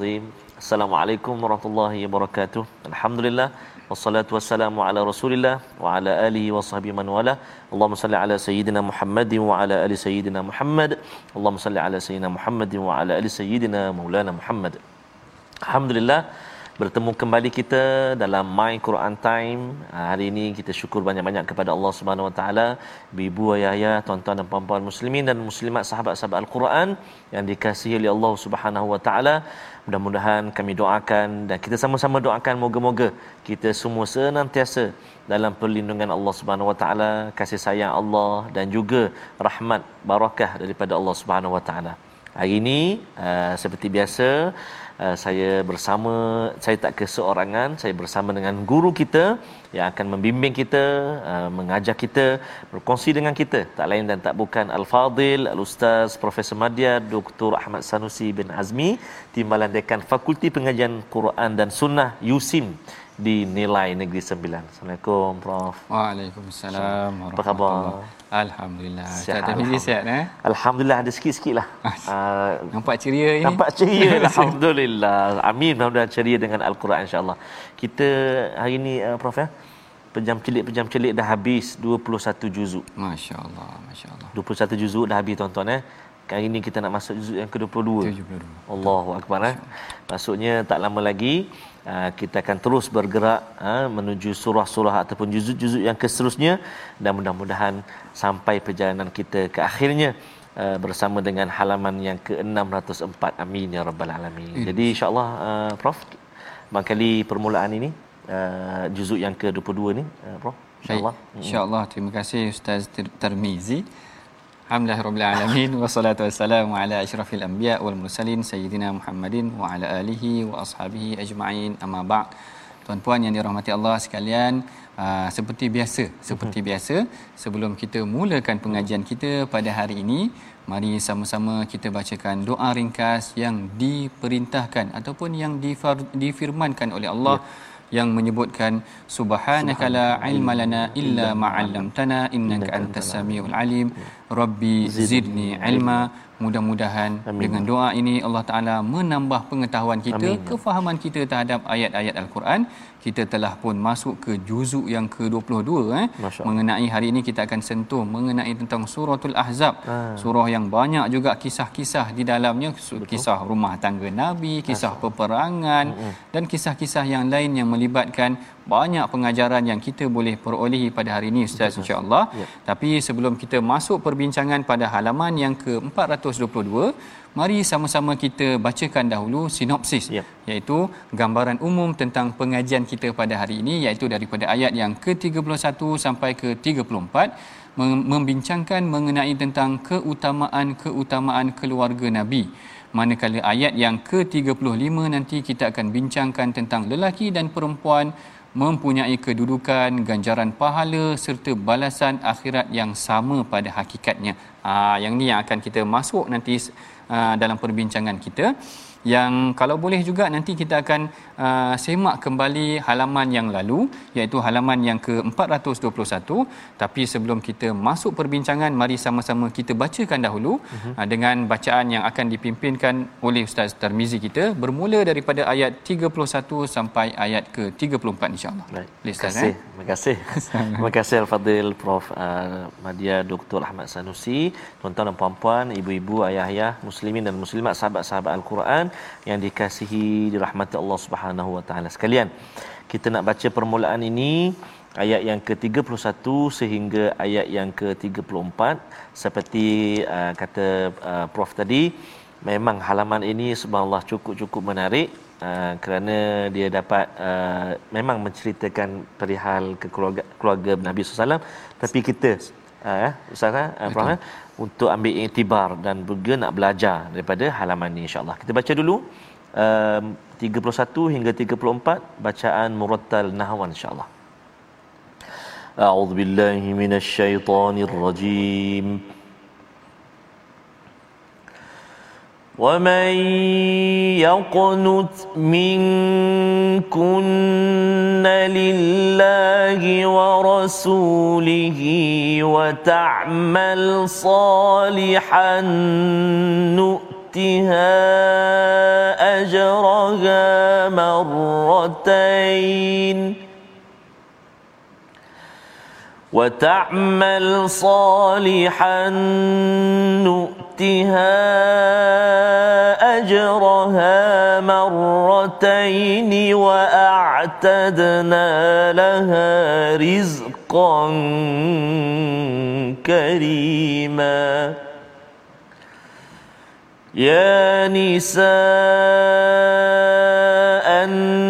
azim. Assalamualaikum warahmatullahi wabarakatuh. Alhamdulillah wassalatu wassalamu ala Rasulillah wa ala alihi wa sahbihi man wala. Allahumma salli ala sayyidina Muhammad wa ala ali sayyidina Muhammad. Allahumma salli ala sayyidina Muhammad wa ala ali sayyidina Maulana Muhammad. Alhamdulillah bertemu kembali kita dalam My Quran Time. Ah, hari ini kita syukur banyak-banyak kepada Allah Subhanahu Wa Taala, ibu ayah, tuan-tuan dan puan-puan muslimin dan muslimat sahabat-sahabat Al-Quran yang dikasihi oleh Allah Subhanahu Wa Taala. Mudah-mudahan kami doakan dan kita sama-sama doakan moga-moga kita semua senantiasa dalam perlindungan Allah Subhanahu Wa Taala, kasih sayang Allah dan juga rahmat barakah daripada Allah Subhanahu Wa Taala. Hari ini uh, seperti biasa uh, saya bersama saya tak keseorangan saya bersama dengan guru kita yang akan membimbing kita uh, mengajar kita berkongsi dengan kita tak lain dan tak bukan Al-Fadil Al-Ustaz Profesor Madya Dr. Ahmad Sanusi bin Azmi Timbalan Dekan Fakulti Pengajian Quran dan Sunnah USIM di Nilai Negeri Sembilan. Assalamualaikum Prof. Waalaikumsalam. Apa khabar? Alhamdulillah. Sihat, Tamizi sihat eh? Alhamdulillah ada sikit-sikit lah. Uh, Nampak ceria ini. Nampak ceria Alhamdulillah Amin mudah-mudahan ceria dengan Al-Quran insyaAllah Kita hari ini uh, Prof ya Pejam celik-pejam celik dah habis 21 juzuk Masya Allah, Masya Allah. 21 juzuk dah habis tuan-tuan eh Kali ini kita nak masuk juzuk yang ke-22 72. Allahu Akbar eh Maksudnya tak lama lagi Kita akan terus bergerak uh, Menuju surah-surah ataupun juzuk-juzuk yang keseterusnya Dan mudah-mudahan sampai perjalanan kita ke akhirnya Uh, bersama dengan halaman yang ke-604 amin ya rabbal alamin. Ya. Jadi insyaallah uh, prof barangkali permulaan ini uh, juzuk yang ke-22 ni uh, prof insyaallah. Baik. InsyaAllah. Terima kasih Ustaz Tir- Tarmizi. Alhamdulillah Rabbil Alamin Wassalatu wassalamu ala ashrafil anbiya wal mursalin Sayyidina Muhammadin wa ala alihi wa ashabihi ajma'in. Amma ba'd. Tuan-puan yang dirahmati Allah sekalian uh, Seperti biasa Seperti biasa Sebelum kita mulakan pengajian kita pada hari ini Mari sama-sama kita bacakan doa ringkas yang diperintahkan Ataupun yang difirmankan oleh Allah yang menyebutkan subhanaka la ilma lana illa ma 'allamtana innaka antas samiul alim. rabbi zidni ilma mudah-mudahan Amin. dengan doa ini Allah Taala menambah pengetahuan kita Amin. kefahaman kita terhadap ayat-ayat al-Quran. Kita telah pun masuk ke juzuk yang ke-22 eh. Masya mengenai hari ini kita akan sentuh mengenai tentang suratul ahzab. Ah. surah yang banyak juga kisah-kisah di dalamnya. Su- kisah rumah tangga nabi kisah peperangan dan kisah-kisah yang lain yang melibatkan banyak pengajaran yang kita boleh perolehi pada hari ini ustaz insya-Allah Ya. tapi sebelum kita masuk perbincangan pada halaman yang ke-422 mari sama-sama kita bacakan dahulu sinopsis Ya. iaitu gambaran umum tentang pengajian kita pada hari ini iaitu daripada ayat yang ke-31 sampai ke-34 mem- membincangkan mengenai tentang keutamaan-keutamaan keluarga Nabi. Manakala ayat yang ke-35 nanti kita akan bincangkan tentang lelaki dan perempuan mempunyai kedudukan, ganjaran pahala serta balasan akhirat yang sama pada hakikatnya. Ah yang ni yang akan kita masuk nanti ah, dalam perbincangan kita. Yang kalau boleh juga nanti kita akan uh, semak kembali halaman yang lalu iaitu halaman yang ke-421 tapi sebelum kita masuk perbincangan mari sama-sama kita bacakan dahulu uh-huh. uh, dengan bacaan yang akan dipimpinkan oleh Ustaz Tarmizi kita bermula daripada ayat 31 sampai ayat ke-34 insya-Allah. Baik. Terima kasih. Eh? Terima kasih. Terima kasih Al-Fadil Prof uh, Madia Dr. Ahmad Sanusi, tuan-tuan dan puan-puan, ibu-ibu, ayah-ayah, muslimin dan muslimat, sahabat-sahabat Al-Quran yang dikasihi dirahmati Allah Subhanahu wa taala. Sekalian. Kita nak baca permulaan ini ayat yang ke-31 sehingga ayat yang ke-34 seperti uh, kata uh, prof tadi memang halaman ini subhanallah cukup-cukup menarik uh, kerana dia dapat uh, memang menceritakan perihal keluarga keluarga Nabi SAW tapi kita uh, Ustaz uh, prof untuk ambil iktibar dan juga nak belajar daripada halaman ini insyaallah. Kita baca dulu um, 31 hingga 34 bacaan murattal nahwan insyaallah. A'udzu billahi minasyaitonir rajim. ومن يقنت منكن لله ورسوله وتعمل صالحا نؤتها اجرها مرتين وتعمل صالحا نؤتها أجرها مرتين وأعتدنا لها رزقا كريما. يا نساء النبي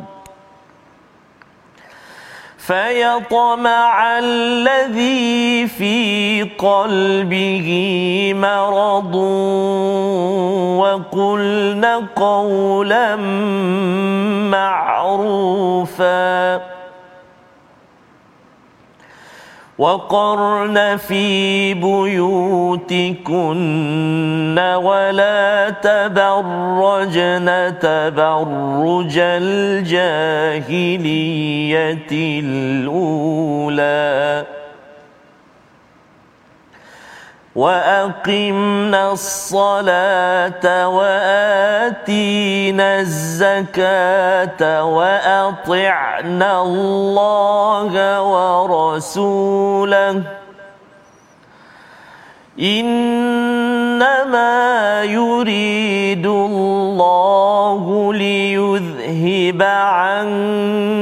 فيطمع الذي في قلبه مرض وقلن قولا معروفا. وقرن في بيوتكن ولا تبرجن تبرج الجاهلية الأولى وأقمنا الصلاة وآتينا الزكاة وأطعنا الله ورسوله إنما يريد الله ليذهب عنكم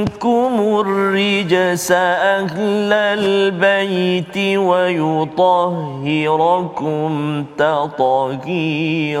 الرجس أهل البيت ويطهركم تطهيرا.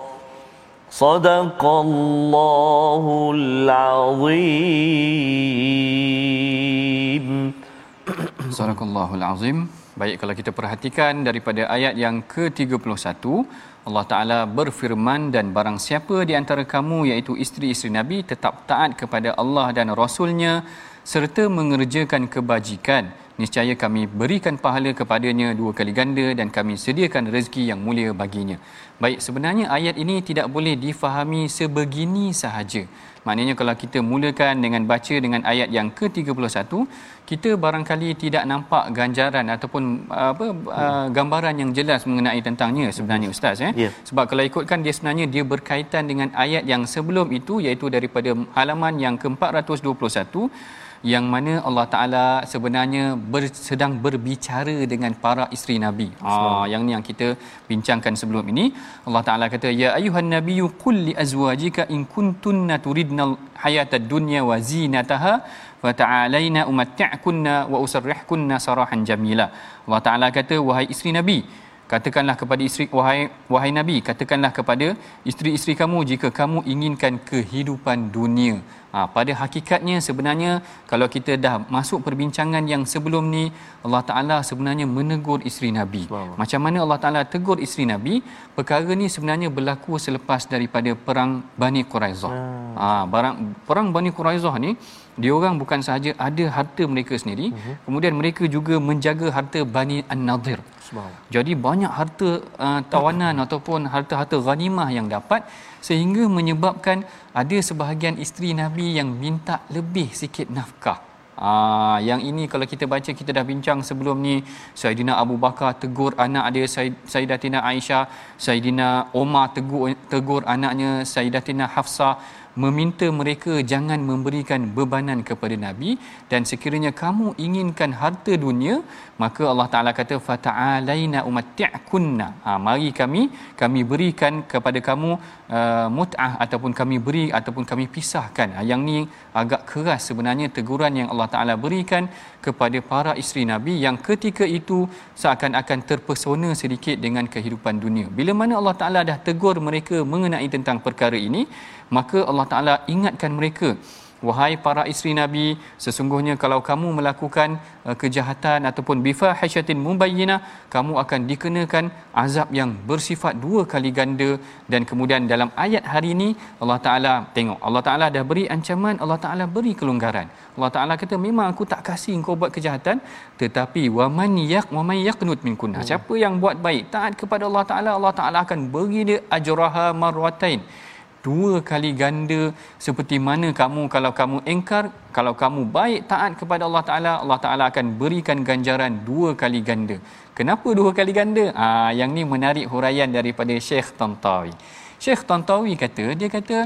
صدق الله العظيم صدق الله العظيم Baik kalau kita perhatikan daripada ayat yang ke-31 Allah Taala berfirman dan barang siapa di antara kamu iaitu isteri-isteri Nabi tetap taat kepada Allah dan Rasulnya serta mengerjakan kebajikan niscaya kami berikan pahala kepadanya dua kali ganda dan kami sediakan rezeki yang mulia baginya baik sebenarnya ayat ini tidak boleh difahami sebegini sahaja Maknanya kalau kita mulakan dengan baca dengan ayat yang ke-31, kita barangkali tidak nampak ganjaran ataupun apa uh, gambaran yang jelas mengenai tentangnya sebenarnya ustaz eh. Yeah. Sebab kalau ikutkan dia sebenarnya dia berkaitan dengan ayat yang sebelum itu iaitu daripada halaman yang ke-421 yang mana Allah Taala sebenarnya ber, sedang berbicara dengan para isteri Nabi. Ah yang ni yang kita bincangkan sebelum ini. Allah Taala kata ya ayuhan nabiyyu qul li azwajika in kuntunna turidna hayatad dunya wa zinataha fa ta'alaina umatti'kunna wa usarrihkunna sarahan jamila. Allah Taala kata wahai isteri Nabi katakanlah kepada isteri wahai wahai nabi katakanlah kepada isteri-isteri kamu jika kamu inginkan kehidupan dunia Ha, pada hakikatnya sebenarnya kalau kita dah masuk perbincangan yang sebelum ni Allah Taala sebenarnya menegur isteri Nabi. Wow. Macam mana Allah Taala tegur isteri Nabi? Perkara ni sebenarnya berlaku selepas daripada perang Bani Quraizah. Hmm. Ha, barang perang Bani Quraizah ni dia orang bukan sahaja ada harta mereka sendiri, uh-huh. kemudian mereka juga menjaga harta Bani An-Nadir. Jadi banyak harta uh, tawanan uh-huh. ataupun harta-harta ghanimah yang dapat sehingga menyebabkan ada sebahagian isteri Nabi yang minta lebih sikit nafkah. Ah, yang ini kalau kita baca kita dah bincang sebelum ni Saidina Abu Bakar tegur anak dia Sayyidatina Aisyah, Saidina Omar tegur tegur anaknya Sayyidatina Hafsah meminta mereka jangan memberikan bebanan kepada nabi dan sekiranya kamu inginkan harta dunia maka Allah Taala kata fata'alaina umatti'kunna. Ha, mari kami kami berikan kepada kamu uh, mut'ah ataupun kami beri ataupun kami pisahkan. Ha, yang ni agak keras sebenarnya teguran yang Allah Taala berikan kepada para isteri nabi yang ketika itu seakan-akan terpesona sedikit dengan kehidupan dunia. Bila mana Allah Taala dah tegur mereka mengenai tentang perkara ini maka Allah Taala ingatkan mereka wahai para isteri nabi sesungguhnya kalau kamu melakukan uh, kejahatan ataupun bifahishatin mubayyinah kamu akan dikenakan azab yang bersifat dua kali ganda. Dan kemudian dalam ayat hari ini Allah Taala tengok Allah Taala dah beri ancaman Allah Taala beri kelonggaran. Allah Taala kata memang aku tak kasih engkau buat kejahatan tetapi waman yak waman yaqnut minkunna. Hmm. siapa yang buat baik taat kepada Allah Taala Allah Taala akan beri dia ajraha marwatain dua kali ganda seperti mana kamu kalau kamu engkar kalau kamu baik taat kepada Allah Taala Allah Taala akan berikan ganjaran dua kali ganda. Kenapa dua kali ganda? Ah yang ni menarik huraian daripada Syekh Tantawi. Syekh Tantawi kata dia kata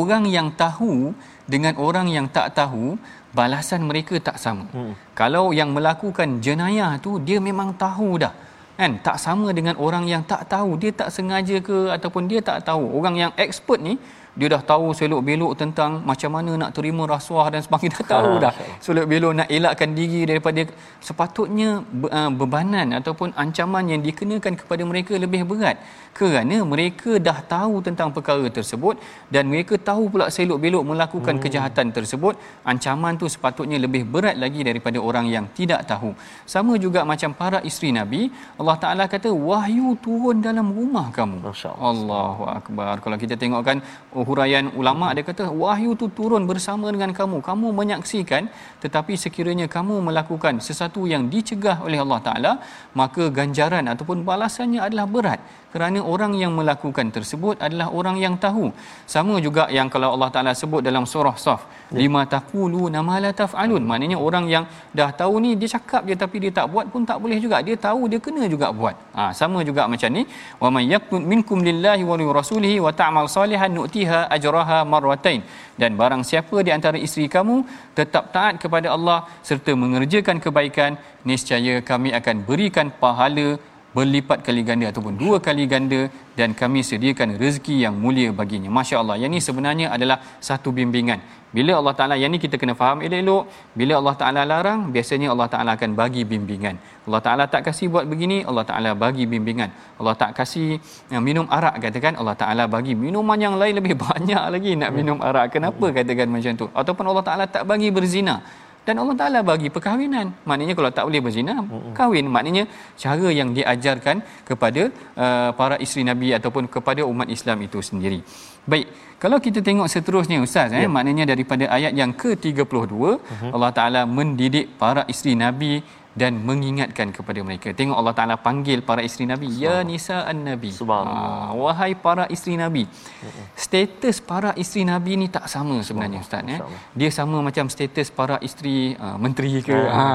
orang yang tahu dengan orang yang tak tahu balasan mereka tak sama. Hmm. kalau yang melakukan jenayah tu dia memang tahu dah kan? Tak sama dengan orang yang tak tahu. Dia tak sengaja ke ataupun dia tak tahu. Orang yang expert ni dia dah tahu selok belok tentang macam mana nak terima rasuah dan sebagainya dah tahu ha, dah selok belok nak elakkan diri daripada sepatutnya uh, bebanan ataupun ancaman yang dikenakan kepada mereka lebih berat. Kerana mereka dah tahu tentang perkara tersebut dan mereka tahu pula selok belok melakukan hmm. kejahatan tersebut ancaman tu sepatutnya lebih berat lagi daripada orang yang tidak tahu. Sama juga macam para isteri nabi Allah Taala kata wahyu turun dalam rumah kamu. Allahu akbar. Kalau kita tengokkan oh, huraian ulama dia kata wahyu tu turun bersama dengan kamu. Kamu menyaksikan tetapi sekiranya kamu melakukan sesuatu yang dicegah oleh Allah Taala maka ganjaran ataupun balasannya adalah berat kerana orang yang melakukan tersebut adalah orang yang tahu. Sama juga yang kalau Allah Taala sebut dalam surah Saf ya. lima taqulu nama la taf'alun. Maknanya orang yang dah tahu ni dia cakap je tapi dia tak buat pun tak boleh juga. Dia tahu dia kena juga buat. Ha, sama juga macam ni. Wa may yaqnut minkum lillahi wa li rasulihi wa ta'mal salihan nu'tiha ajraha marwatain dan barang siapa di antara isteri kamu tetap taat kepada Allah serta mengerjakan kebaikan niscaya kami akan berikan pahala berlipat kali ganda ataupun dua kali ganda dan kami sediakan rezeki yang mulia baginya. Masya Allah. Yang ini sebenarnya adalah satu bimbingan. Bila Allah Ta'ala, yang ini kita kena faham elok-elok. Bila Allah Ta'ala larang, biasanya Allah Ta'ala akan bagi bimbingan. Allah Ta'ala tak kasih buat begini, Allah Ta'ala bagi bimbingan. Allah tak kasih yang minum arak, katakan Allah Ta'ala bagi minuman yang lain lebih banyak lagi nak minum arak. Kenapa katakan macam tu? Ataupun Allah Ta'ala tak bagi berzina dan Allah Taala bagi perkahwinan maknanya kalau tak boleh berzina kahwin maknanya cara yang diajarkan kepada uh, para isteri nabi ataupun kepada umat Islam itu sendiri baik kalau kita tengok seterusnya ustaz eh, ya. eh maknanya daripada ayat yang ke-32 uh-huh. Allah Taala mendidik para isteri nabi dan mengingatkan kepada mereka. Tengok Allah Taala panggil para isteri Nabi, ya nisa an-nabi. Ah, wahai para isteri Nabi. Status para isteri Nabi ni tak sama sebenarnya ustaz ya. Dia sama macam status para isteri uh, menteri ke. Ha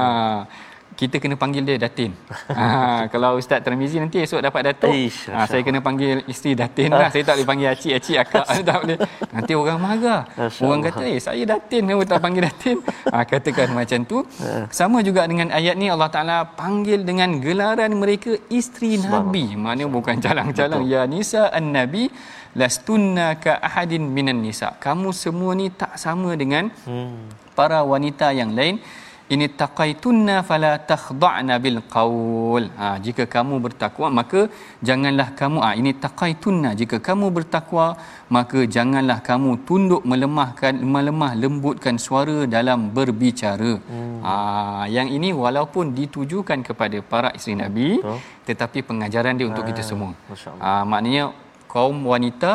kita kena panggil dia Datin. ha, kalau Ustaz Termizi nanti esok dapat Datuk, ha, saya kena panggil isteri Datin lah. saya tak boleh panggil Acik, Acik, Akak. tak boleh. Nanti orang marah. Orang kata, eh saya Datin, kamu tak panggil Datin. Ha, katakan macam tu. Ya. Sama juga dengan ayat ni, Allah Ta'ala panggil dengan gelaran mereka isteri Nabi. Mana bukan calang-calang. Ya Nisa An-Nabi, lastunna ka ahadin minan nisa. Kamu semua ni tak sama dengan hmm. para wanita yang lain ini taqaitunna fala takhda'na bil qaul. Ha, jika kamu bertakwa maka janganlah kamu ah ha, ini taqaitunna. Jika kamu bertakwa maka janganlah kamu tunduk melemahkan melemah lembutkan suara dalam berbicara. Hmm. ha, yang ini walaupun ditujukan kepada para isteri nabi Betul. tetapi pengajaran dia untuk ha, kita semua. Ha, maknanya kaum wanita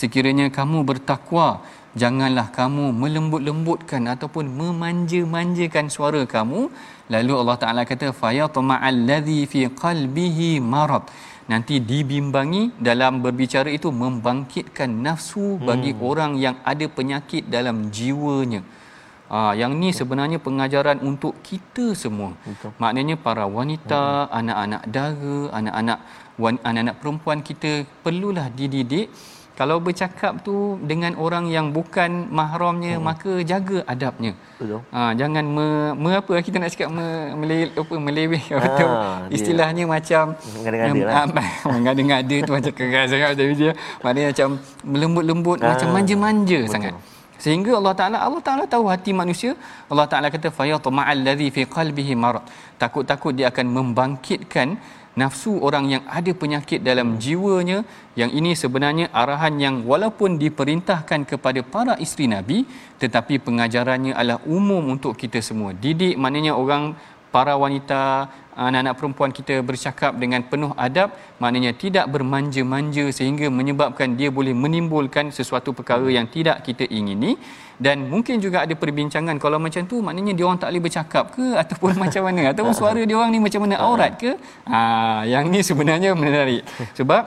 sekiranya kamu bertakwa janganlah kamu melembut-lembutkan ataupun memanja-manjakan suara kamu lalu Allah Taala kata fayatma'al ladzi fi qalbihi marad nanti dibimbangi dalam berbicara itu membangkitkan nafsu bagi hmm. orang yang ada penyakit dalam jiwanya Ah, yang ni sebenarnya pengajaran untuk kita semua. Betul. Maknanya para wanita, hmm. anak-anak dara, anak-anak anak-anak perempuan kita perlulah dididik kalau bercakap tu dengan orang yang bukan mahramnya hmm. maka jaga adabnya betul ha, jangan me, me apa kita nak cakap me, mele, apa meleweh ha, betul istilahnya dia. macam mengada-ngada lah mengada-ngada tu macam keras sangat macam dia maknanya macam melembut-lembut ha. macam manja-manja betul. sangat sehingga Allah Taala Allah Taala tahu hati manusia Allah Taala kata fayatma'al ladzi fi qalbihi marad takut-takut dia akan membangkitkan nafsu orang yang ada penyakit dalam jiwanya yang ini sebenarnya arahan yang walaupun diperintahkan kepada para isteri nabi tetapi pengajarannya adalah umum untuk kita semua. Didik maknanya orang para wanita anak-anak perempuan kita bercakap dengan penuh adab maknanya tidak bermanja-manja sehingga menyebabkan dia boleh menimbulkan sesuatu perkara yang tidak kita ingini. Dan mungkin juga ada perbincangan kalau macam tu maknanya dia orang tak boleh bercakap ke? Ataupun macam mana? Ataupun suara dia orang ni macam mana? Aurat ke? Ha yang ni sebenarnya menarik. Sebab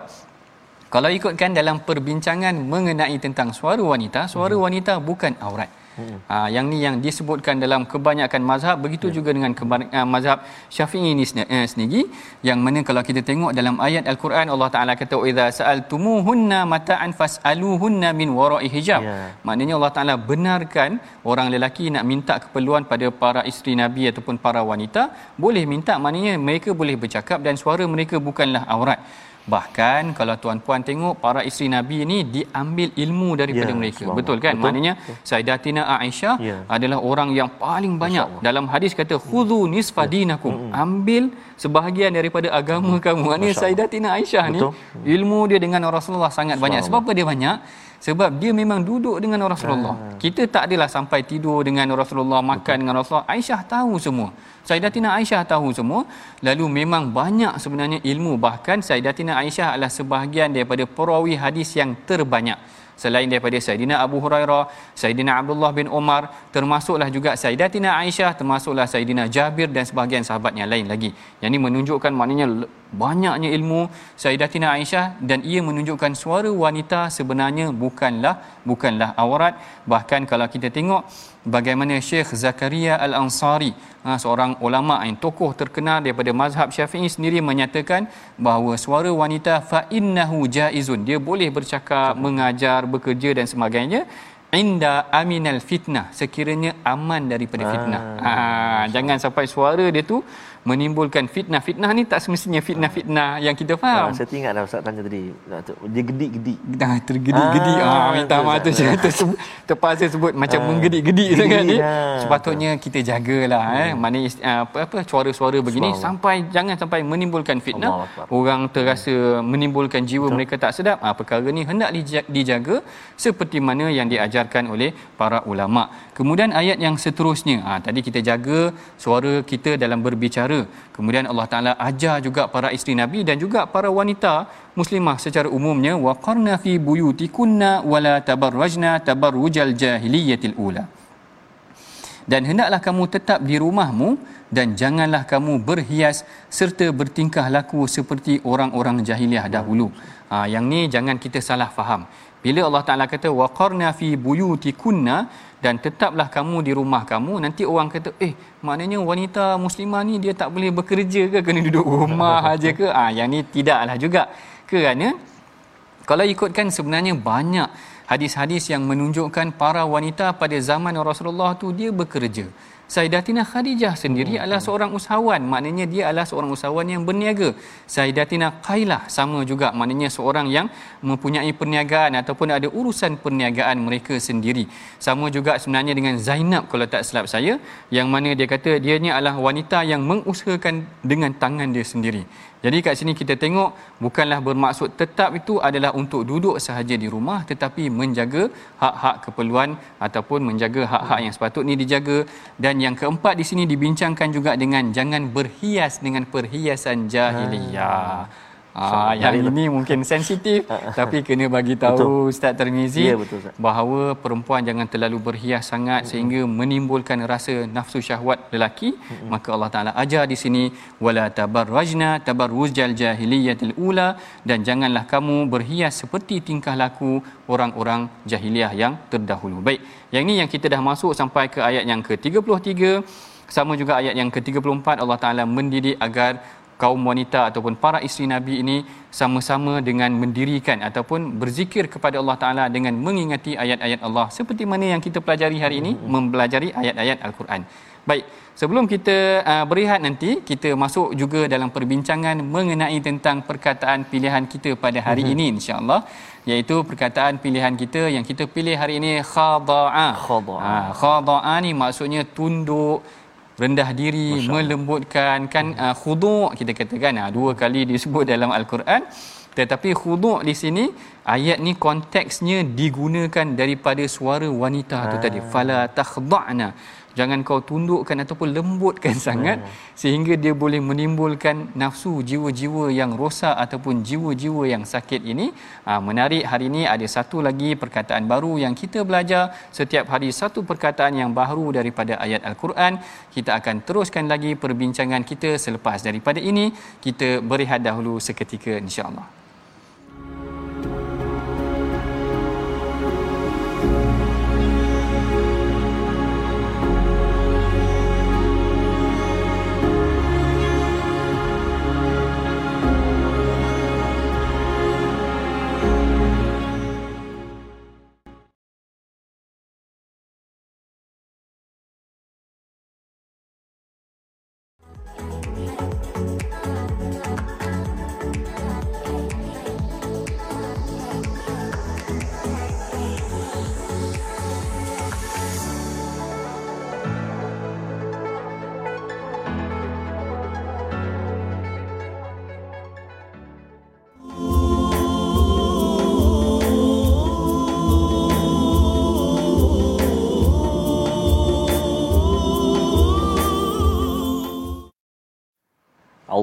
kalau ikutkan dalam perbincangan mengenai tentang suara wanita suara hmm. wanita bukan aurat Hmm. Ha, yang ni yang disebutkan dalam kebanyakan mazhab begitu hmm. juga dengan uh, mazhab Syafi'i ini uh, sendiri yang mana kalau kita tengok dalam ayat al-Quran Allah Taala kata idza sa'altumuhunna mata'an fas'aluhunna min wara'i hijab. Yeah. Maknanya Allah Taala benarkan orang lelaki nak minta keperluan pada para isteri Nabi ataupun para wanita boleh minta maknanya mereka boleh bercakap dan suara mereka bukanlah aurat. Bahkan kalau tuan-puan tengok para isteri Nabi ini diambil ilmu daripada ya, mereka. Betul kan? Betul. Maknanya Sayyidatina Aisyah ya. adalah orang yang paling banyak dalam hadis kata khudhu nisfa ya. Hmm. Ambil sebahagian daripada agama hmm. kamu. Maknanya Sayyidatina Aisyah Betul. ni ilmu dia dengan Rasulullah sangat banyak. Sebab apa dia banyak? Sebab dia memang duduk dengan Rasulullah. Hmm. Kita tak adalah sampai tidur dengan Rasulullah, makan Betul. dengan Rasulullah. Aisyah tahu semua. Sayyidatina Aisyah tahu semua. Lalu memang banyak sebenarnya ilmu. Bahkan Sayyidatina Aisyah adalah sebahagian daripada perawi hadis yang terbanyak selain daripada Saidina Abu Hurairah, Saidina Abdullah bin Umar, termasuklah juga Saidatina Aisyah, termasuklah Saidina Jabir dan sebahagian sahabat yang lain lagi. Yang ini menunjukkan maknanya banyaknya ilmu Saidatina Aisyah dan ia menunjukkan suara wanita sebenarnya bukanlah bukanlah aurat. Bahkan kalau kita tengok bagaimana Syekh Zakaria Al-Ansari ha, seorang ulama yang tokoh terkenal daripada mazhab Syafi'i sendiri menyatakan bahawa suara wanita fa innahu jaizun dia boleh bercakap mengajar bekerja dan sebagainya inda aminal fitnah sekiranya aman daripada fitnah ah. ha, jangan sampai suara dia tu menimbulkan fitnah. Fitnah ni tak semestinya fitnah-fitnah yang kita faham. Ah, saya ingat dah Ustaz tanya tadi. Dia gedik-gedik. Dah tergedik-gedik. Ah, ah minta maaf tu saya tersebut, terpaksa sebut macam ah, menggedik-gedik sangat ni. Lah. Sepatutnya kita jagalah eh. hmm. eh mana apa apa suara-suara begini sampai jangan sampai menimbulkan fitnah. Orang terasa menimbulkan jiwa Betul. mereka tak sedap. Ah perkara ni hendak dijaga seperti mana yang diajarkan oleh para ulama. Kemudian ayat yang seterusnya. Ah tadi kita jaga suara kita dalam berbicara. Kemudian Allah Taala ajar juga para isteri Nabi dan juga para wanita muslimah secara umumnya waqarna fi buyutikunna wala tabarrajna tabarrujal jahiliyatil ula dan hendaklah kamu tetap di rumahmu dan janganlah kamu berhias serta bertingkah laku seperti orang-orang jahiliah dahulu. Ha, yang ni jangan kita salah faham. Bila Allah Taala kata waqarna fi buyutikunna dan tetaplah kamu di rumah kamu nanti orang kata eh maknanya wanita muslimah ni dia tak boleh bekerja ke? Kena duduk rumah aja ke? Ah yang ni tidaklah juga. Kerana kalau ikutkan sebenarnya banyak hadis-hadis yang menunjukkan para wanita pada zaman Rasulullah tu dia bekerja Sayyidatina Khadijah sendiri hmm. adalah seorang usahawan. Maknanya dia adalah seorang usahawan yang berniaga. Sayyidatina Qailah sama juga. Maknanya seorang yang mempunyai perniagaan ataupun ada urusan perniagaan mereka sendiri. Sama juga sebenarnya dengan Zainab kalau tak silap saya yang mana dia kata dia ni adalah wanita yang mengusahakan dengan tangan dia sendiri jadi kat sini kita tengok bukanlah bermaksud tetap itu adalah untuk duduk sahaja di rumah tetapi menjaga hak-hak keperluan ataupun menjaga hak-hak yang sepatutnya dijaga dan yang keempat di sini dibincangkan juga dengan jangan berhias dengan perhiasan jahiliyah. Ha. Ah, yang ini mungkin sensitif tapi kena bagi tahu betul. Ustaz Termizi ya, betul, Ustaz. bahawa perempuan jangan terlalu berhias sangat hmm. sehingga menimbulkan rasa nafsu syahwat lelaki hmm. maka Allah Taala ajar di sini wala tabarrajna tabarrujal jahiliyatil ula dan janganlah kamu berhias seperti tingkah laku orang-orang jahiliah yang terdahulu. Baik, yang ini yang kita dah masuk sampai ke ayat yang ke-33 sama juga ayat yang ke-34 Allah Taala mendidik agar kaum wanita ataupun para isteri Nabi ini sama-sama dengan mendirikan ataupun berzikir kepada Allah Taala dengan mengingati ayat-ayat Allah seperti mana yang kita pelajari hari ini hmm. mempelajari ayat-ayat Al-Quran. Baik, sebelum kita uh, berehat nanti, kita masuk juga dalam perbincangan mengenai tentang perkataan pilihan kita pada hari hmm. ini insya-Allah iaitu perkataan pilihan kita yang kita pilih hari ini khada'a. Khada'a. Ha, khada'a ni maksudnya tunduk rendah diri Masya melembutkan kan uh, khudu' kita katakan uh, dua kali disebut dalam al-Quran tetapi khudu' di sini ayat ni konteksnya digunakan daripada suara wanita ha. tu tadi ah. fala takhda'na jangan kau tundukkan ataupun lembutkan sangat hmm. sehingga dia boleh menimbulkan nafsu jiwa-jiwa yang rosak ataupun jiwa-jiwa yang sakit ini. Ha, menarik hari ini ada satu lagi perkataan baru yang kita belajar. Setiap hari satu perkataan yang baru daripada ayat al-Quran. Kita akan teruskan lagi perbincangan kita selepas daripada ini. Kita berehat dahulu seketika insya-Allah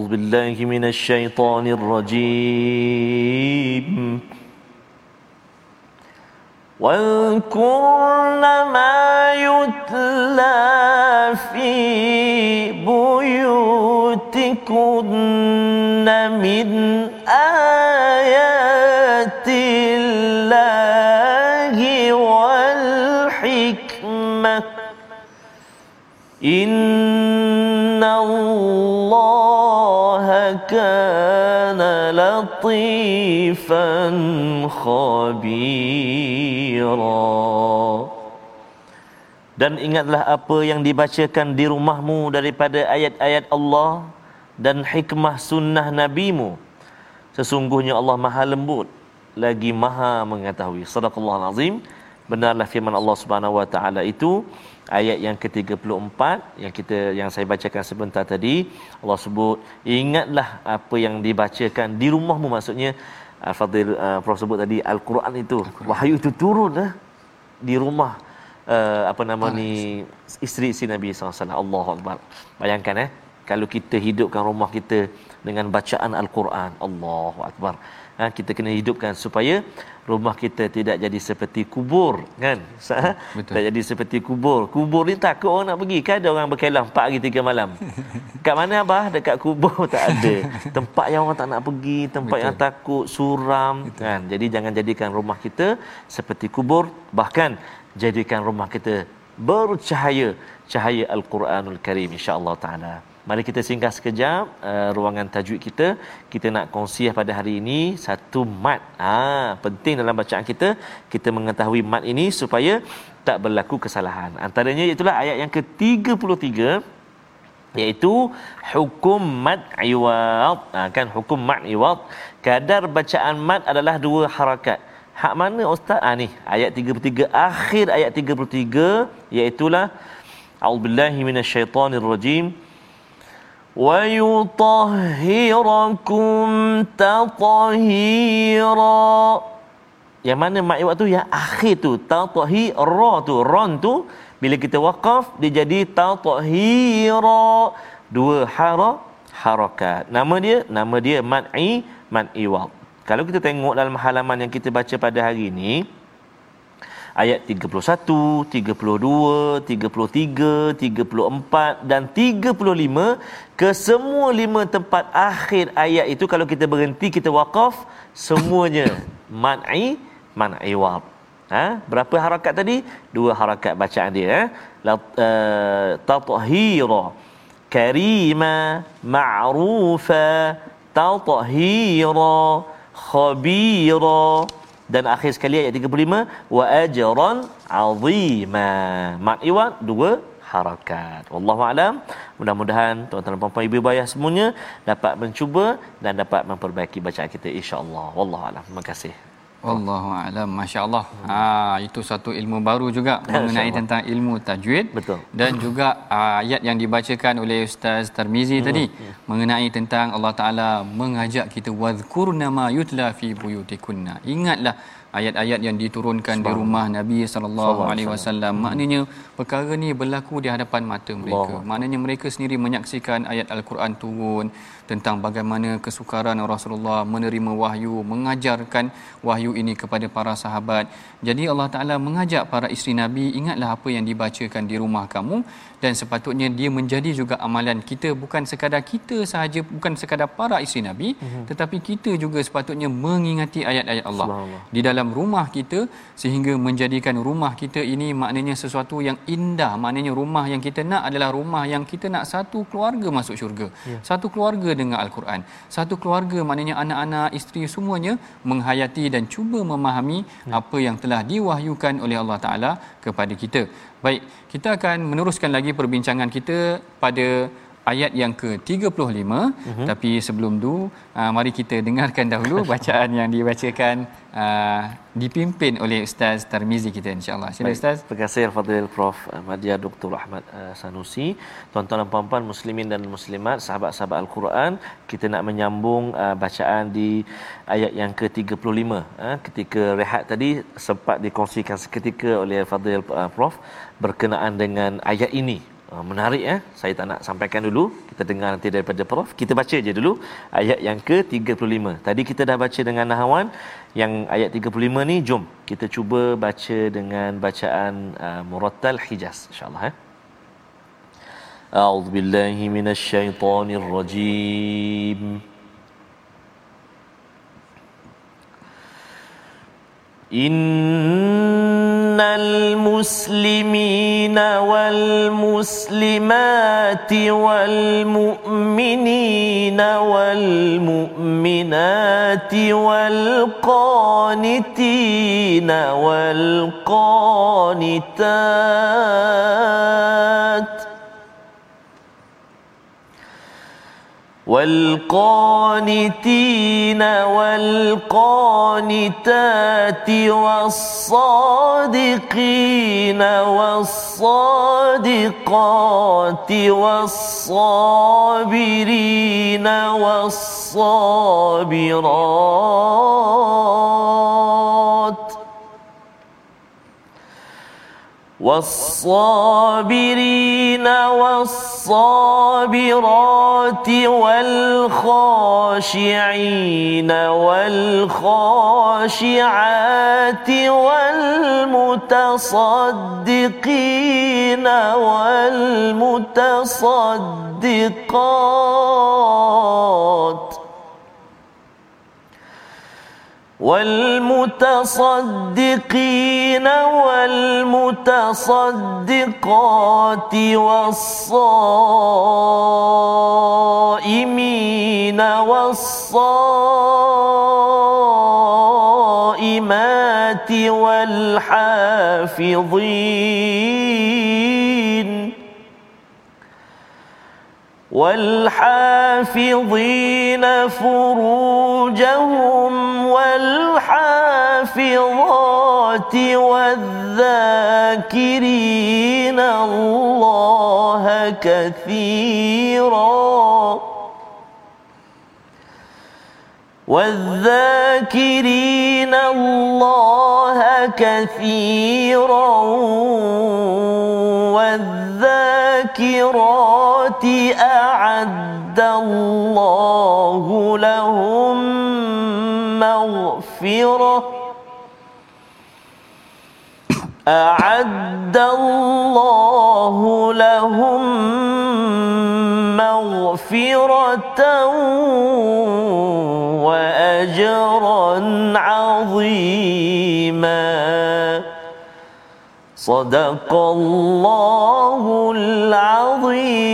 أعوذ بالله من الشيطان الرجيم. واذكرن ما يتلى في بيوتكن من آيات الله والحكمة إن كان لطيفا خبيرا dan ingatlah apa yang dibacakan di rumahmu daripada ayat-ayat Allah dan hikmah sunnah nabimu sesungguhnya Allah maha lembut lagi maha mengetahui sadaqallahu azim benarlah firman Allah Subhanahu wa taala itu ayat yang ke-34 yang kita yang saya bacakan sebentar tadi Allah sebut ingatlah apa yang dibacakan di rumahmu maksudnya Al-Fadhil uh, Prof sebut tadi Al-Quran itu Al-Quran. wahyu itu turun dah di rumah uh, apa nama ni isteri-isteri Nabi SAW Allahu Akbar. Bayangkan eh kalau kita hidupkan rumah kita dengan bacaan Al-Quran Allahu Akbar ha, kita kena hidupkan supaya rumah kita tidak jadi seperti kubur kan? Ha? Betul. tak jadi seperti kubur. Kubur ni takut orang nak pergi. Kan ada orang berkelang 4 hari 3 malam. Kat mana abah? Dekat kubur. Tak ada. Tempat yang orang tak nak pergi tempat Betul. yang takut suram Betul. kan? Jadi jangan jadikan rumah kita seperti kubur. Bahkan jadikan rumah kita bercahaya. Cahaya al-Quranul Karim insya-Allah taala Mari kita singgah sekejap uh, ruangan tajwid kita. Kita nak kongsi pada hari ini satu mat. Ha, penting dalam bacaan kita kita mengetahui mat ini supaya tak berlaku kesalahan. Antaranya itulah ayat yang ke-33 iaitu hukum mat iwad. Ha, kan hukum mat iwad. Kadar bacaan mat adalah dua harakat. Hak mana ustaz? Ah ni ayat 33 akhir ayat 33 iaitu lah A'udzubillahi minasyaitonirrajim. rajim ويطهركم تطهيرا yang mana ma'iwat tu yang akhir tu tatahira tu ron tu bila kita waqaf dia jadi tatahira dua hara harakat nama dia nama dia mad'i mad'iwat kalau kita tengok dalam halaman yang kita baca pada hari ini ayat 31, 32, 33, 34 dan 35 ke semua lima tempat akhir ayat itu kalau kita berhenti kita waqaf semuanya man'i man'i wab. Ha? berapa harakat tadi? Dua harakat bacaan dia eh. La uh, tatahira karima ma'rufa tatahira khabira dan akhir sekali ayat 35 wa ajran azima. Mat iwat dua harakat. Wallahu alam. Mudah-mudahan tuan-tuan dan puan-puan ibu ayah semuanya dapat mencuba dan dapat memperbaiki bacaan kita insya-Allah. Wallahu alam. Terima kasih Allahu a'lam. Masya-Allah. Hmm. Ha itu satu ilmu baru juga mengenai tentang ilmu tajwid. Betul. Dan juga ayat yang dibacakan oleh Ustaz Tarmizi hmm. tadi hmm. mengenai tentang Allah Taala mengajak kita wadhkurna ma yutla fi buyutikunna. Ingatlah ayat-ayat yang diturunkan di rumah Nabi sallallahu alaihi wasallam. Maknanya perkara ni berlaku di hadapan mata mereka. Allah. maknanya mereka sendiri menyaksikan ayat al-Quran turun tentang bagaimana kesukaran Rasulullah menerima wahyu mengajarkan wahyu ini kepada para sahabat. Jadi Allah Taala mengajak para isteri Nabi ingatlah apa yang dibacakan di rumah kamu dan sepatutnya dia menjadi juga amalan kita. Bukan sekadar kita sahaja bukan sekadar para isteri Nabi mm-hmm. tetapi kita juga sepatutnya mengingati ayat-ayat Allah. Di dalam rumah kita sehingga menjadikan rumah kita ini maknanya sesuatu yang indah maknanya rumah yang kita nak adalah rumah yang kita nak satu keluarga masuk syurga yeah. satu keluarga dengan al-Quran satu keluarga maknanya anak-anak isteri semuanya menghayati dan cuba memahami yeah. apa yang telah diwahyukan oleh Allah Taala kepada kita Baik, kita akan meneruskan lagi perbincangan kita pada ayat yang ke-35 uh-huh. tapi sebelum tu uh, mari kita dengarkan dahulu bacaan yang dibacakan uh, dipimpin oleh Ustaz Tarmizi kita insya-Allah. Sila Ustaz. Terima kasih Fadil Prof Madya Dr. Ahmad uh, Sanusi. Tuan-tuan dan puan-puan muslimin dan muslimat, sahabat-sahabat Al-Quran, kita nak menyambung uh, bacaan di ayat yang ke-35. Uh, ketika rehat tadi sempat dikongsikan seketika oleh Fadil uh, Prof berkenaan dengan ayat ini Ah, menarik ya. Saya tak nak sampaikan dulu. Kita dengar nanti daripada Prof. Kita baca je dulu ayat yang ke-35. Tadi kita dah baca dengan Nahawan. Yang ayat 35 ni, jom kita cuba baca dengan bacaan uh, Murattal Hijaz. InsyaAllah. Eh. A'udhu billahi minasyaitanirrajim. إن المسلمين والمسلمات والمؤمنين والمؤمنات والمؤمنات والقانتين والقانتات والقانتين والقانتات والصادقين والصادقات والصابرين والصابرات والصابرين والصابرات والخاشعين والخاشعات والمتصدقين والمتصدقات والمتصدقين والمتصدقات والصائمين والصائمات والحافظين والحافظين فروجهم والحافظات والذاكرين الله كثيرا. والذاكرين الله كثيرا. والذاكرات أعد الله لهم مغفرة أعد الله لهم مغفرة وأجرا عظيما. صدق الله العظيم.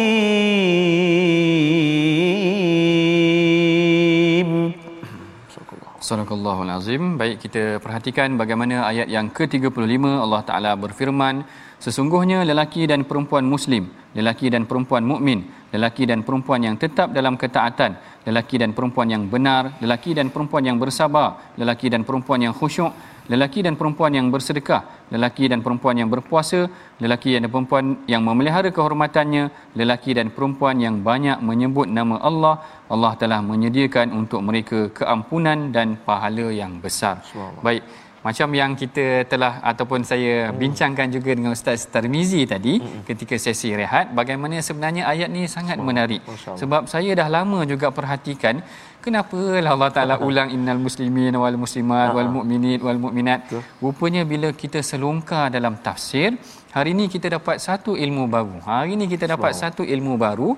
Sadaqallahul Azim. Baik kita perhatikan bagaimana ayat yang ke-35 Allah Taala berfirman, sesungguhnya lelaki dan perempuan muslim, lelaki dan perempuan mukmin, lelaki dan perempuan yang tetap dalam ketaatan, lelaki dan perempuan yang benar, lelaki dan perempuan yang bersabar, lelaki dan perempuan yang khusyuk, lelaki dan perempuan yang bersedekah, lelaki dan perempuan yang berpuasa, lelaki dan perempuan yang memelihara kehormatannya, lelaki dan perempuan yang banyak menyebut nama Allah, Allah telah menyediakan untuk mereka keampunan dan pahala yang besar. Baik, macam yang kita telah ataupun saya hmm. bincangkan juga dengan Ustaz Tarmizi tadi hmm. ketika sesi rehat bagaimana sebenarnya ayat ni sangat menarik sebab saya dah lama juga perhatikan kenapa lah Allah Taala ulang innal muslimin wal muslimat wal mukminin wal mukminat rupanya bila kita selongkar dalam tafsir hari ini kita dapat satu ilmu baru. Hari ini kita dapat satu ilmu baru.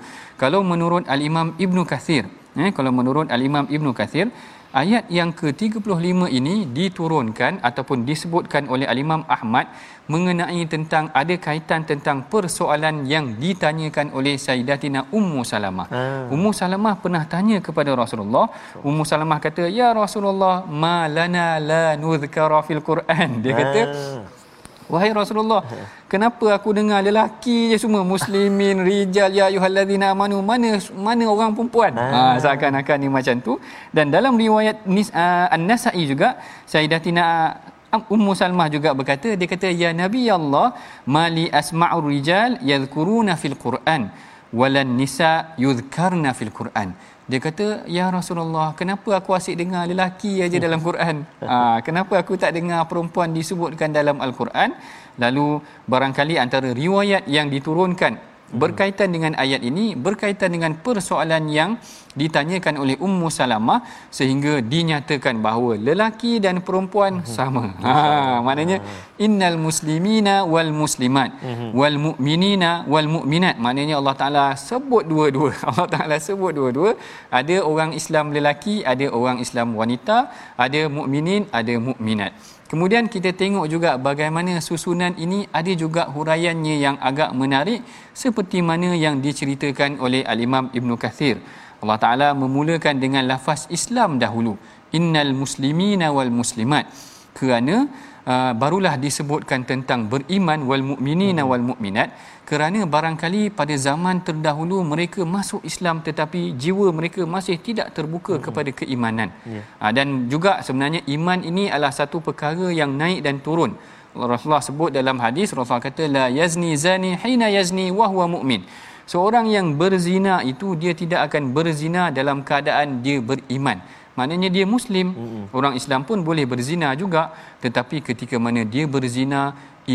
Kalau menurut al-Imam Ibnu Kathir eh kalau menurut al-Imam Ibnu Kathir ayat yang ke-35 ini diturunkan ataupun disebutkan oleh al-Imam Ahmad mengenai tentang ada kaitan tentang persoalan yang ditanyakan oleh Sayyidatina Ummu Salamah. Hmm. Ummu Salamah pernah tanya kepada Rasulullah. Ummu Salamah kata, "Ya Rasulullah, ma lana la nuzkara fil Quran." Dia kata, hmm. Wahai Rasulullah, kenapa aku dengar lelaki je semua muslimin, rijal, ya ayyuhallazina amanu, mana mana orang perempuan? Ha, seakan-akan ni macam tu. Dan dalam riwayat uh, An-Nasa'i juga, Sayyidatina Ummu Salmah juga berkata, dia kata, Ya Nabi Allah, mali asma'ur rijal yadhkuruna fil Quran, walan nisa yudhkarna fil Quran. Dia kata, Ya Rasulullah, kenapa aku asyik dengar lelaki aja dalam Quran? Ha, kenapa aku tak dengar perempuan disebutkan dalam Al-Quran? Lalu, barangkali antara riwayat yang diturunkan berkaitan dengan ayat ini berkaitan dengan persoalan yang ditanyakan oleh Ummu Salamah sehingga dinyatakan bahawa lelaki dan perempuan mhm. sama. Ha maknanya innal muslimina wal muslimat mhm. wal mu'minina wal mu'minat maknanya Allah Taala sebut dua-dua. Allah Taala sebut dua-dua. Ada orang Islam lelaki, ada orang Islam wanita, ada mukminin, ada mukminat. Kemudian kita tengok juga bagaimana susunan ini ada juga huraiannya yang agak menarik seperti mana yang diceritakan oleh Al-Imam Ibn Kathir. Allah Taala memulakan dengan lafaz Islam dahulu. Innal muslimina wal muslimat. Kerana uh, barulah disebutkan tentang beriman wal mukminina wal mukminat kerana barangkali pada zaman terdahulu mereka masuk Islam tetapi jiwa mereka masih tidak terbuka hmm. kepada keimanan. Yeah. Uh, dan juga sebenarnya iman ini adalah satu perkara yang naik dan turun. Rasulullah sebut dalam hadis Rasulullah kata la yazni zani hina yazni wa huwa mu'min. Seorang yang berzina itu dia tidak akan berzina dalam keadaan dia beriman maknanya dia muslim. Mm-hmm. orang Islam pun boleh berzina juga. Tetapi ketika mana dia berzina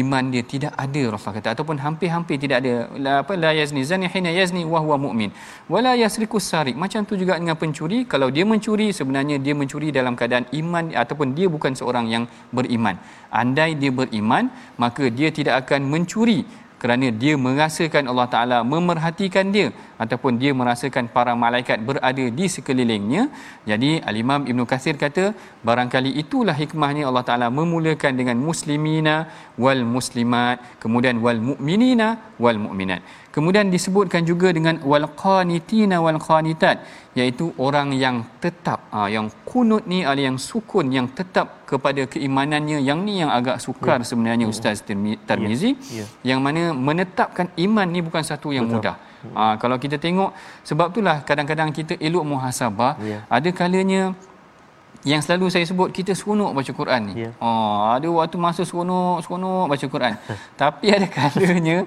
iman dia tidak ada Rasulullah kata. Ataupun hampir-hampir tidak ada. La apa la yazni zani hina yazni wa huwa mu'min. Wala yasriku sarik macam tu juga dengan pencuri. Kalau dia mencuri sebenarnya dia mencuri dalam keadaan iman ataupun dia bukan seorang yang beriman. Andai dia beriman maka dia tidak akan mencuri kerana dia merasakan Allah Taala memerhatikan dia ataupun dia merasakan para malaikat berada di sekelilingnya jadi al-Imam Ibn Kathir kata barangkali itulah hikmahnya Allah Taala memulakan dengan muslimina wal muslimat kemudian wal mu'minina wal mu'minat kemudian disebutkan juga dengan wal qanitina wal qanitat iaitu orang yang tetap ha, yang kunut ni ada yang sukun yang tetap kepada keimanannya yang ni yang agak sukar ya. sebenarnya ya. ustaz Tirmizi ya. ya. yang mana menetapkan iman ni bukan satu yang Betul. mudah ha, kalau kita tengok sebab itulah kadang-kadang kita elok muhasabah ya. ada kalanya yang selalu saya sebut kita seronok baca Quran ni. Yeah. Oh, ada waktu masa seronok seronok baca Quran. Tapi ada kalanya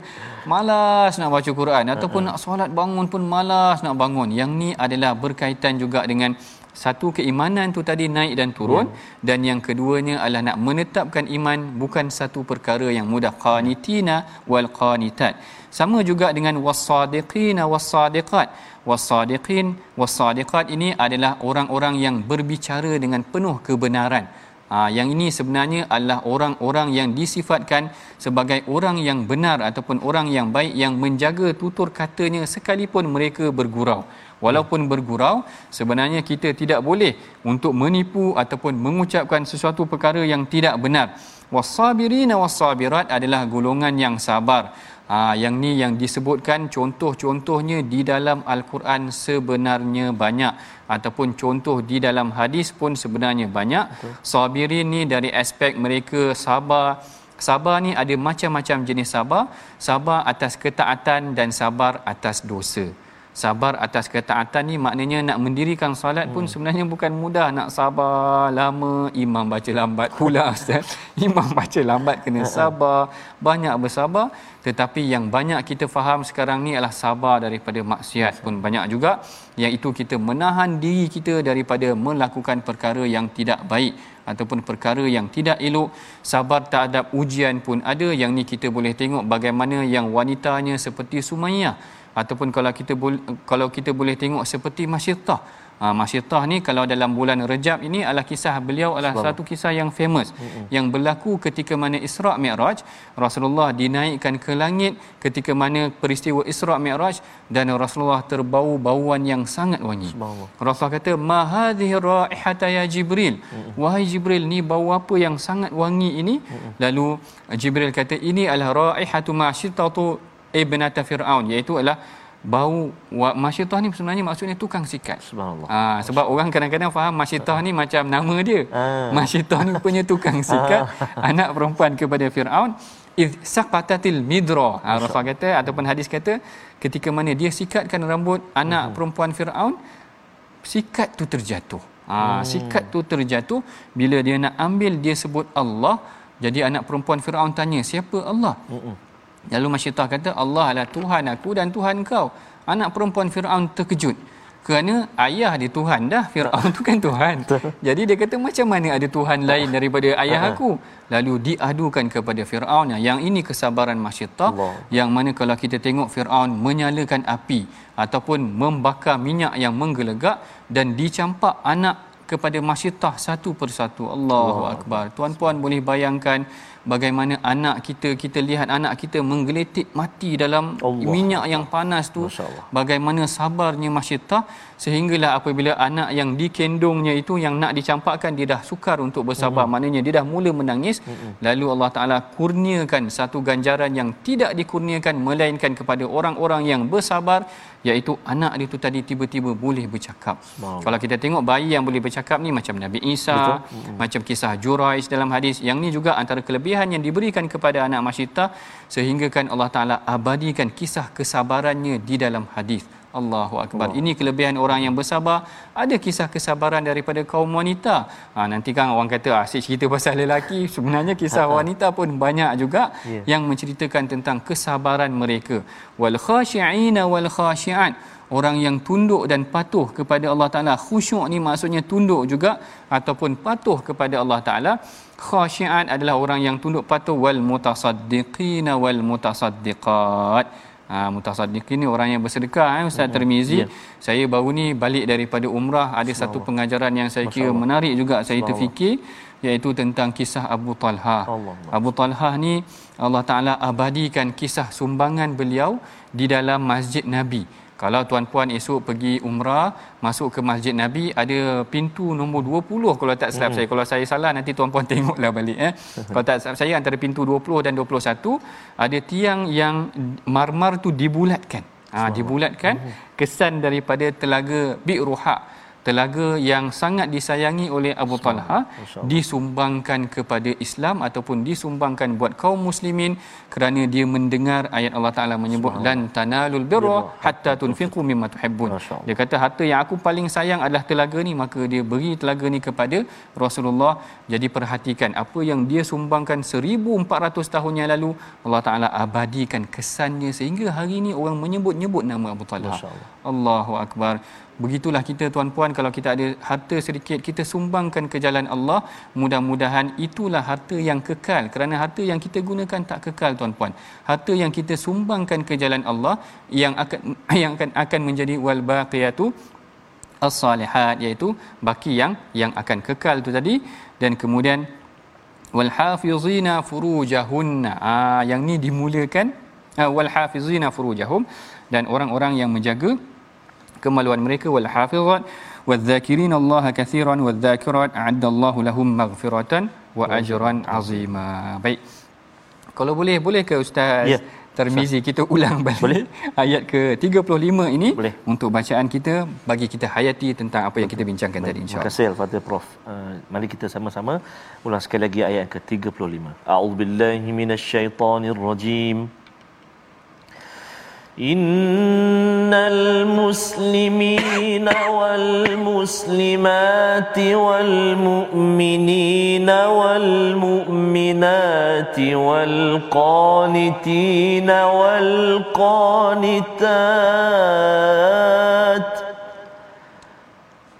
malas nak baca Quran ataupun nak solat bangun pun malas nak bangun. Yang ni adalah berkaitan juga dengan satu keimanan tu tadi naik dan turun yeah. dan yang keduanya adalah nak menetapkan iman bukan satu perkara yang mudah qanitina wal qanitat sama juga dengan wasadiqina wasadiqat wasadiqin wasadiqat ini adalah orang-orang yang berbicara dengan penuh kebenaran. Ha, yang ini sebenarnya adalah orang-orang yang disifatkan sebagai orang yang benar ataupun orang yang baik yang menjaga tutur katanya sekalipun mereka bergurau walaupun bergurau sebenarnya kita tidak boleh untuk menipu ataupun mengucapkan sesuatu perkara yang tidak benar. Wasabirina wasabirat adalah golongan yang sabar. Ha, yang ni yang disebutkan contoh-contohnya di dalam al-Quran sebenarnya banyak. Ataupun contoh di dalam hadis pun sebenarnya banyak. Betul. sabirin ni dari aspek mereka sabar. Sabar ni ada macam-macam jenis sabar. Sabar atas ketaatan dan sabar atas dosa sabar atas ketaatan ni maknanya nak mendirikan solat pun hmm. sebenarnya bukan mudah. Nak sabar lama imam baca lambat pula ustaz. Imam baca lambat kena sabar. Banyak bersabar tetapi yang banyak kita faham sekarang ni adalah sabar daripada maksiat pun banyak juga. Yang itu kita menahan diri kita daripada melakukan perkara yang tidak baik ataupun perkara yang tidak elok. Sabar terhadap ujian pun ada. Yang ni kita boleh tengok bagaimana yang wanitanya seperti Sumayyah ataupun kalau kita kalau kita boleh tengok seperti Masyidah Ha, Masyidah ni kalau dalam bulan Rejab ini adalah kisah beliau adalah Sebab. satu kisah yang famous mm-hmm. yang berlaku ketika mana Isra Mi'raj Rasulullah dinaikkan ke langit ketika mana peristiwa Isra Mi'raj dan Rasulullah terbau bauan yang sangat wangi. Rasulullah kata ma hadhihi raihata ya Jibril. Mm-hmm. Wahai Jibril ni bau apa yang sangat wangi ini? Mm-hmm. Lalu Jibril kata ini adalah raihatu ma'syitatu ibnata fir'aun iaitu adalah bau masyitah ni sebenarnya maksudnya tukang sikat subhanallah ha, sebab orang kadang-kadang faham masyitah ni macam nama dia ha. masyitah ni punya tukang sikat ha. anak perempuan kepada fir'aun iz saqatatil midra ha, rasul kata ataupun hadis kata ketika mana dia sikatkan rambut anak uh-huh. perempuan fir'aun sikat tu terjatuh ha, hmm. sikat tu terjatuh bila dia nak ambil dia sebut Allah jadi anak perempuan Firaun tanya siapa Allah? Uh-uh. Lalu Masyidah kata Allah adalah Tuhan aku dan Tuhan kau. Anak perempuan Firaun terkejut. Kerana ayah dia Tuhan dah. Firaun tu kan Tuhan. Jadi dia kata macam mana ada Tuhan lain daripada ayah aku. Lalu diadukan kepada Firaun. Yang ini kesabaran Masyidah. Yang mana kalau kita tengok Firaun menyalakan api. Ataupun membakar minyak yang menggelegak. Dan dicampak anak kepada Masyidah satu persatu. Allahu Akbar. Tuan-puan boleh bayangkan bagaimana anak kita kita lihat anak kita menggeletik mati dalam Allah. minyak yang panas tu bagaimana sabarnya masyitah sehinggalah apabila anak yang dikendongnya itu yang nak dicampakkan dia dah sukar untuk bersabar hmm. maknanya dia dah mula menangis hmm. lalu Allah Taala kurniakan satu ganjaran yang tidak dikurniakan melainkan kepada orang-orang yang bersabar iaitu anak dia tu tadi tiba-tiba boleh bercakap. Wow. Kalau kita tengok bayi yang boleh bercakap ni macam Nabi Isa, hmm. macam kisah Jurais dalam hadis, yang ni juga antara kelebihan yang diberikan kepada anak masyita sehingga kan Allah Taala abadikan kisah kesabarannya di dalam hadis. Allahu akbar. Allah. Ini kelebihan orang yang bersabar. Ada kisah kesabaran daripada kaum wanita. Ha, nanti kan orang kata asyik cerita pasal lelaki, sebenarnya kisah wanita pun banyak juga yeah. yang menceritakan tentang kesabaran mereka. Wal khashi'ina wal khashi'at. Orang yang tunduk dan patuh kepada Allah Taala. Khusyuk ni maksudnya tunduk juga ataupun patuh kepada Allah Taala. Khashi'at adalah orang yang tunduk patuh wal mutasaddiqina wal mutasaddiqat. Ha, mutasaddiq ini orang yang bersedekah eh, Ustaz Termizi. Yeah. Saya baru ni balik daripada umrah ada Masya satu pengajaran yang saya kira menarik juga saya terfikir iaitu tentang kisah Abu Talha. Allah. Abu Talha ni Allah Taala abadikan kisah sumbangan beliau di dalam Masjid Nabi. Kalau tuan-puan esok pergi umrah, masuk ke Masjid Nabi, ada pintu nombor 20 kalau tak silap hmm. saya. Kalau saya salah nanti tuan-puan tengoklah balik eh. kalau tak silap saya antara pintu 20 dan 21 ada tiang yang marmar tu dibulatkan. Ha, dibulatkan hmm. kesan daripada telaga Bi'ruha telaga yang sangat disayangi oleh Abu Talha disumbangkan kepada Islam ataupun disumbangkan buat kaum muslimin kerana dia mendengar ayat Allah Taala menyebut lan tanalul birra hatta tunfiqu mimma tuhibbun. Dia kata harta yang aku paling sayang adalah telaga ni maka dia beri telaga ni kepada Rasulullah. Jadi perhatikan apa yang dia sumbangkan 1400 tahun yang lalu Allah Taala abadikan kesannya sehingga hari ini orang menyebut-nyebut nama Abu Talha. Allahu akbar. Begitulah kita tuan-puan kalau kita ada harta sedikit kita sumbangkan ke jalan Allah. Mudah-mudahan itulah harta yang kekal. Kerana harta yang kita gunakan tak kekal tuan-puan. Harta yang kita sumbangkan ke jalan Allah yang akan yang akan akan menjadi wal baqiyatu as-salihat iaitu baki yang yang akan kekal tu tadi. Dan kemudian wal hafizina furujahunna. Ah yang ni dimulakan ah, wal hafizina furujahum. Dan orang-orang yang menjaga kemaluan mereka wal hafizat wadh-dhakirin Allah katsiran wadh-dhakirat a'addallahu lahum maghfiratan wa ajran azima. Baik. Kalau boleh boleh ke ustaz ya. Termizi kita ulang balik boleh? ayat ke-35 ini boleh. untuk bacaan kita bagi kita hayati tentang apa yang kita bincangkan Baik. tadi insya-Allah. Terima kasih al-Fatih Prof. Uh, mari kita sama-sama ulang sekali lagi ayat ke-35. A'udzubillahi minasyaitonirrajim. rajim. إن المسلمين والمسلمات والمؤمنين والمؤمنات والقانتين والقانتات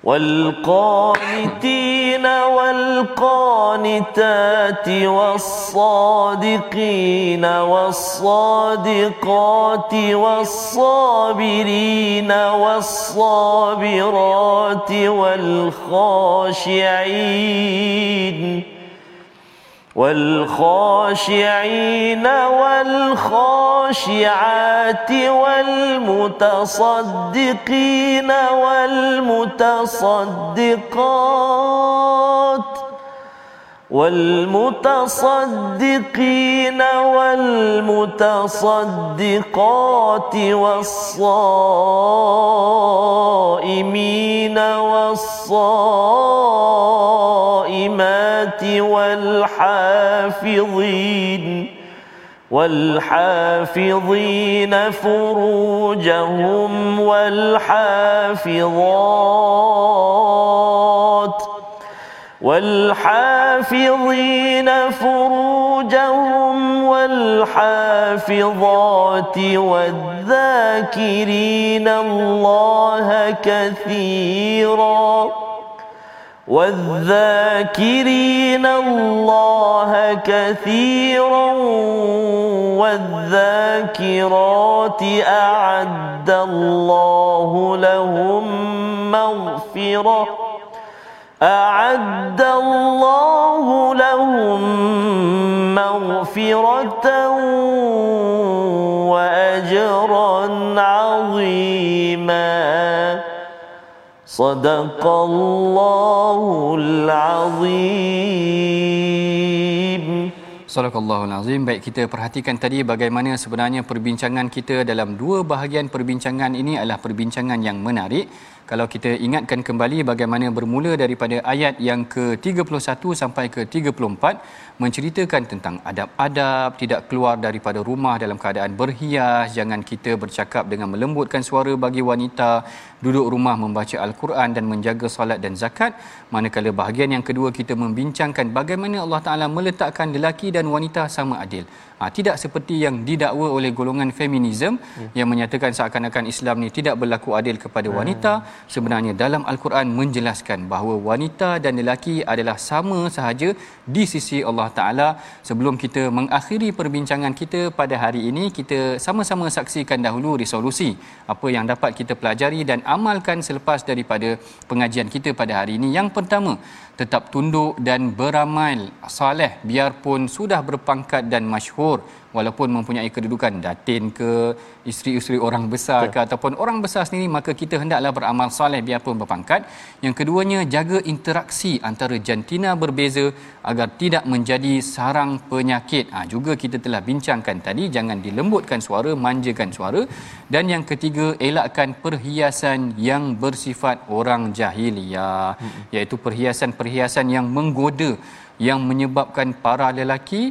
والقانتين والقانتات والصادقين والصادقات والصابرين والصابرات والخاشعين والخاشعين والخاشعات والمتصدقين والمتصدقات والمتصدقين والمتصدقات والصائمين والصائمات والحافظين والحافظين فروجهم والحافظات والحافظين فروجهم والحافظات والذاكرين الله كثيرا والذاكرين الله كثيرا والذاكرات أعد الله لهم مغفرة أعد الله لهم مغفرة مغفرة وأجرا عظيما صدق الله العظيم Sadaqallahul Azim. Baik kita perhatikan tadi bagaimana sebenarnya perbincangan kita dalam dua bahagian perbincangan ini adalah perbincangan yang menarik kalau kita ingatkan kembali bagaimana bermula daripada ayat yang ke-31 sampai ke-34 menceritakan tentang adab-adab tidak keluar daripada rumah dalam keadaan berhias jangan kita bercakap dengan melembutkan suara bagi wanita duduk rumah membaca al-Quran dan menjaga solat dan zakat. Manakala bahagian yang kedua kita membincangkan bagaimana Allah Taala meletakkan lelaki dan wanita sama adil ha, tidak seperti yang didakwa oleh golongan feminisme hmm. yang menyatakan seakan-akan Islam ni tidak berlaku adil kepada wanita hmm. sebenarnya dalam al-Quran menjelaskan bahawa wanita dan lelaki adalah sama sahaja di sisi Allah Taala sebelum kita mengakhiri perbincangan kita pada hari ini kita sama-sama saksikan dahulu resolusi apa yang dapat kita pelajari dan amalkan selepas daripada pengajian kita pada hari ini yang pertama tetap tunduk dan beramal soleh biarpun sudah berpangkat dan masyhur walaupun mempunyai kedudukan datin ke isteri-isteri orang besar ke ataupun orang besar sendiri maka kita hendaklah beramal soleh biarpun berpangkat. Yang keduanya jaga interaksi antara jantina berbeza agar tidak menjadi sarang penyakit. Ha, juga kita telah bincangkan tadi jangan dilembutkan suara manjakan suara. Dan yang ketiga elakkan perhiasan yang bersifat orang jahiliyah hmm. iaitu perhiasan-perhiasan yang menggoda yang menyebabkan para lelaki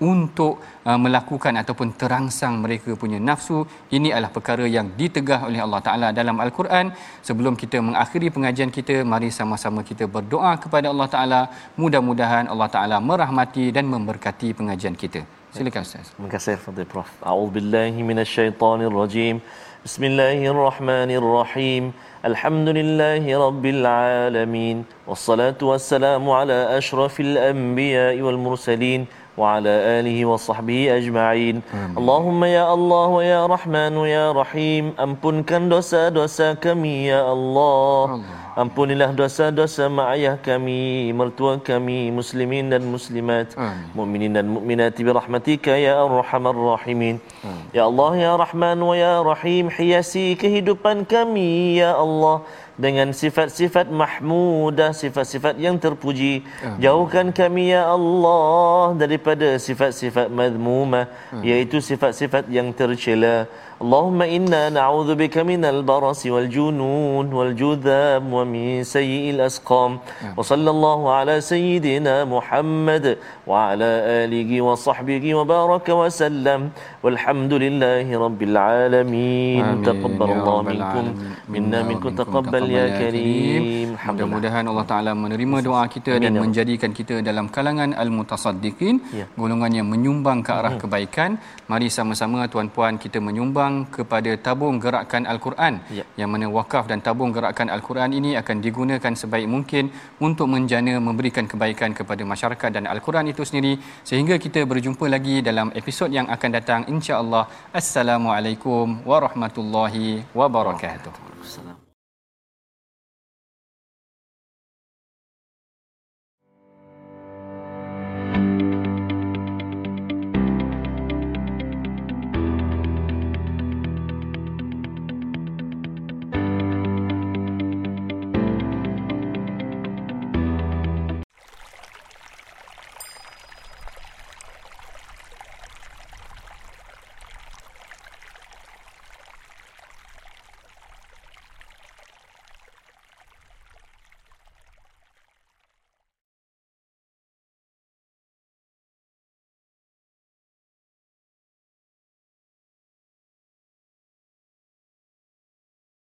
untuk uh, melakukan ataupun terangsang mereka punya nafsu ini adalah perkara yang ditegah oleh Allah Taala dalam al-Quran. Sebelum kita mengakhiri pengajian kita mari sama-sama kita berdoa kepada Allah Taala. Mudah-mudahan Allah Taala merahmati dan memberkati pengajian kita. Silakan ustaz. Terima kasih fadil prof. A'udzubillahi minasyaitonirrajim bismillahirrahmanirrahim. Alhamdulillahi rabbil alamin. Wassalatu wassalamu ala asyrafil anbiya'i wal mursalin وعلى آله وصحبه أجمعين Amin. اللهم يا الله ويا رحمن يا رحيم ampunkan dosa-dosa kami ya Allah, Allah. Ampunilah dosa-dosa mak ayah kami, mertua kami, muslimin dan muslimat, mukminin dan mukminat bi rahmatika ya arhamar rahimin. Amin. Ya Allah ya Rahman wa ya Rahim, hiasi kehidupan kami ya Allah dengan sifat-sifat mahmudah, sifat-sifat yang terpuji. Amin. Jauhkan kami ya Allah daripada sifat-sifat madmumah, iaitu sifat-sifat yang tercela. اللهم إنا نعوذ بك من البرص والجنون والجذام ومن سيء الأسقام وصلى الله على سيدنا محمد وعلى آله وصحبه وبارك وسلم والحمد لله رب العالمين تقبل الله منكم منا منكم تقبل يا كريم mudah-mudahan Allah Taala menerima doa kita dan ya menjadikan kita dalam kalangan al-mutasaddiqin ya. golongan yang menyumbang ke arah hmm. kebaikan mari sama-sama tuan-puan kita menyumbang menyumbang kepada tabung gerakan Al-Quran. Ya. yang mana wakaf dan tabung gerakan Al-Quran ini akan digunakan sebaik mungkin untuk menjana memberikan kebaikan kepada masyarakat dan Al-Quran itu sendiri. Sehingga kita berjumpa lagi dalam episod yang akan datang insya-Allah. Assalamualaikum warahmatullahi wabarakatuh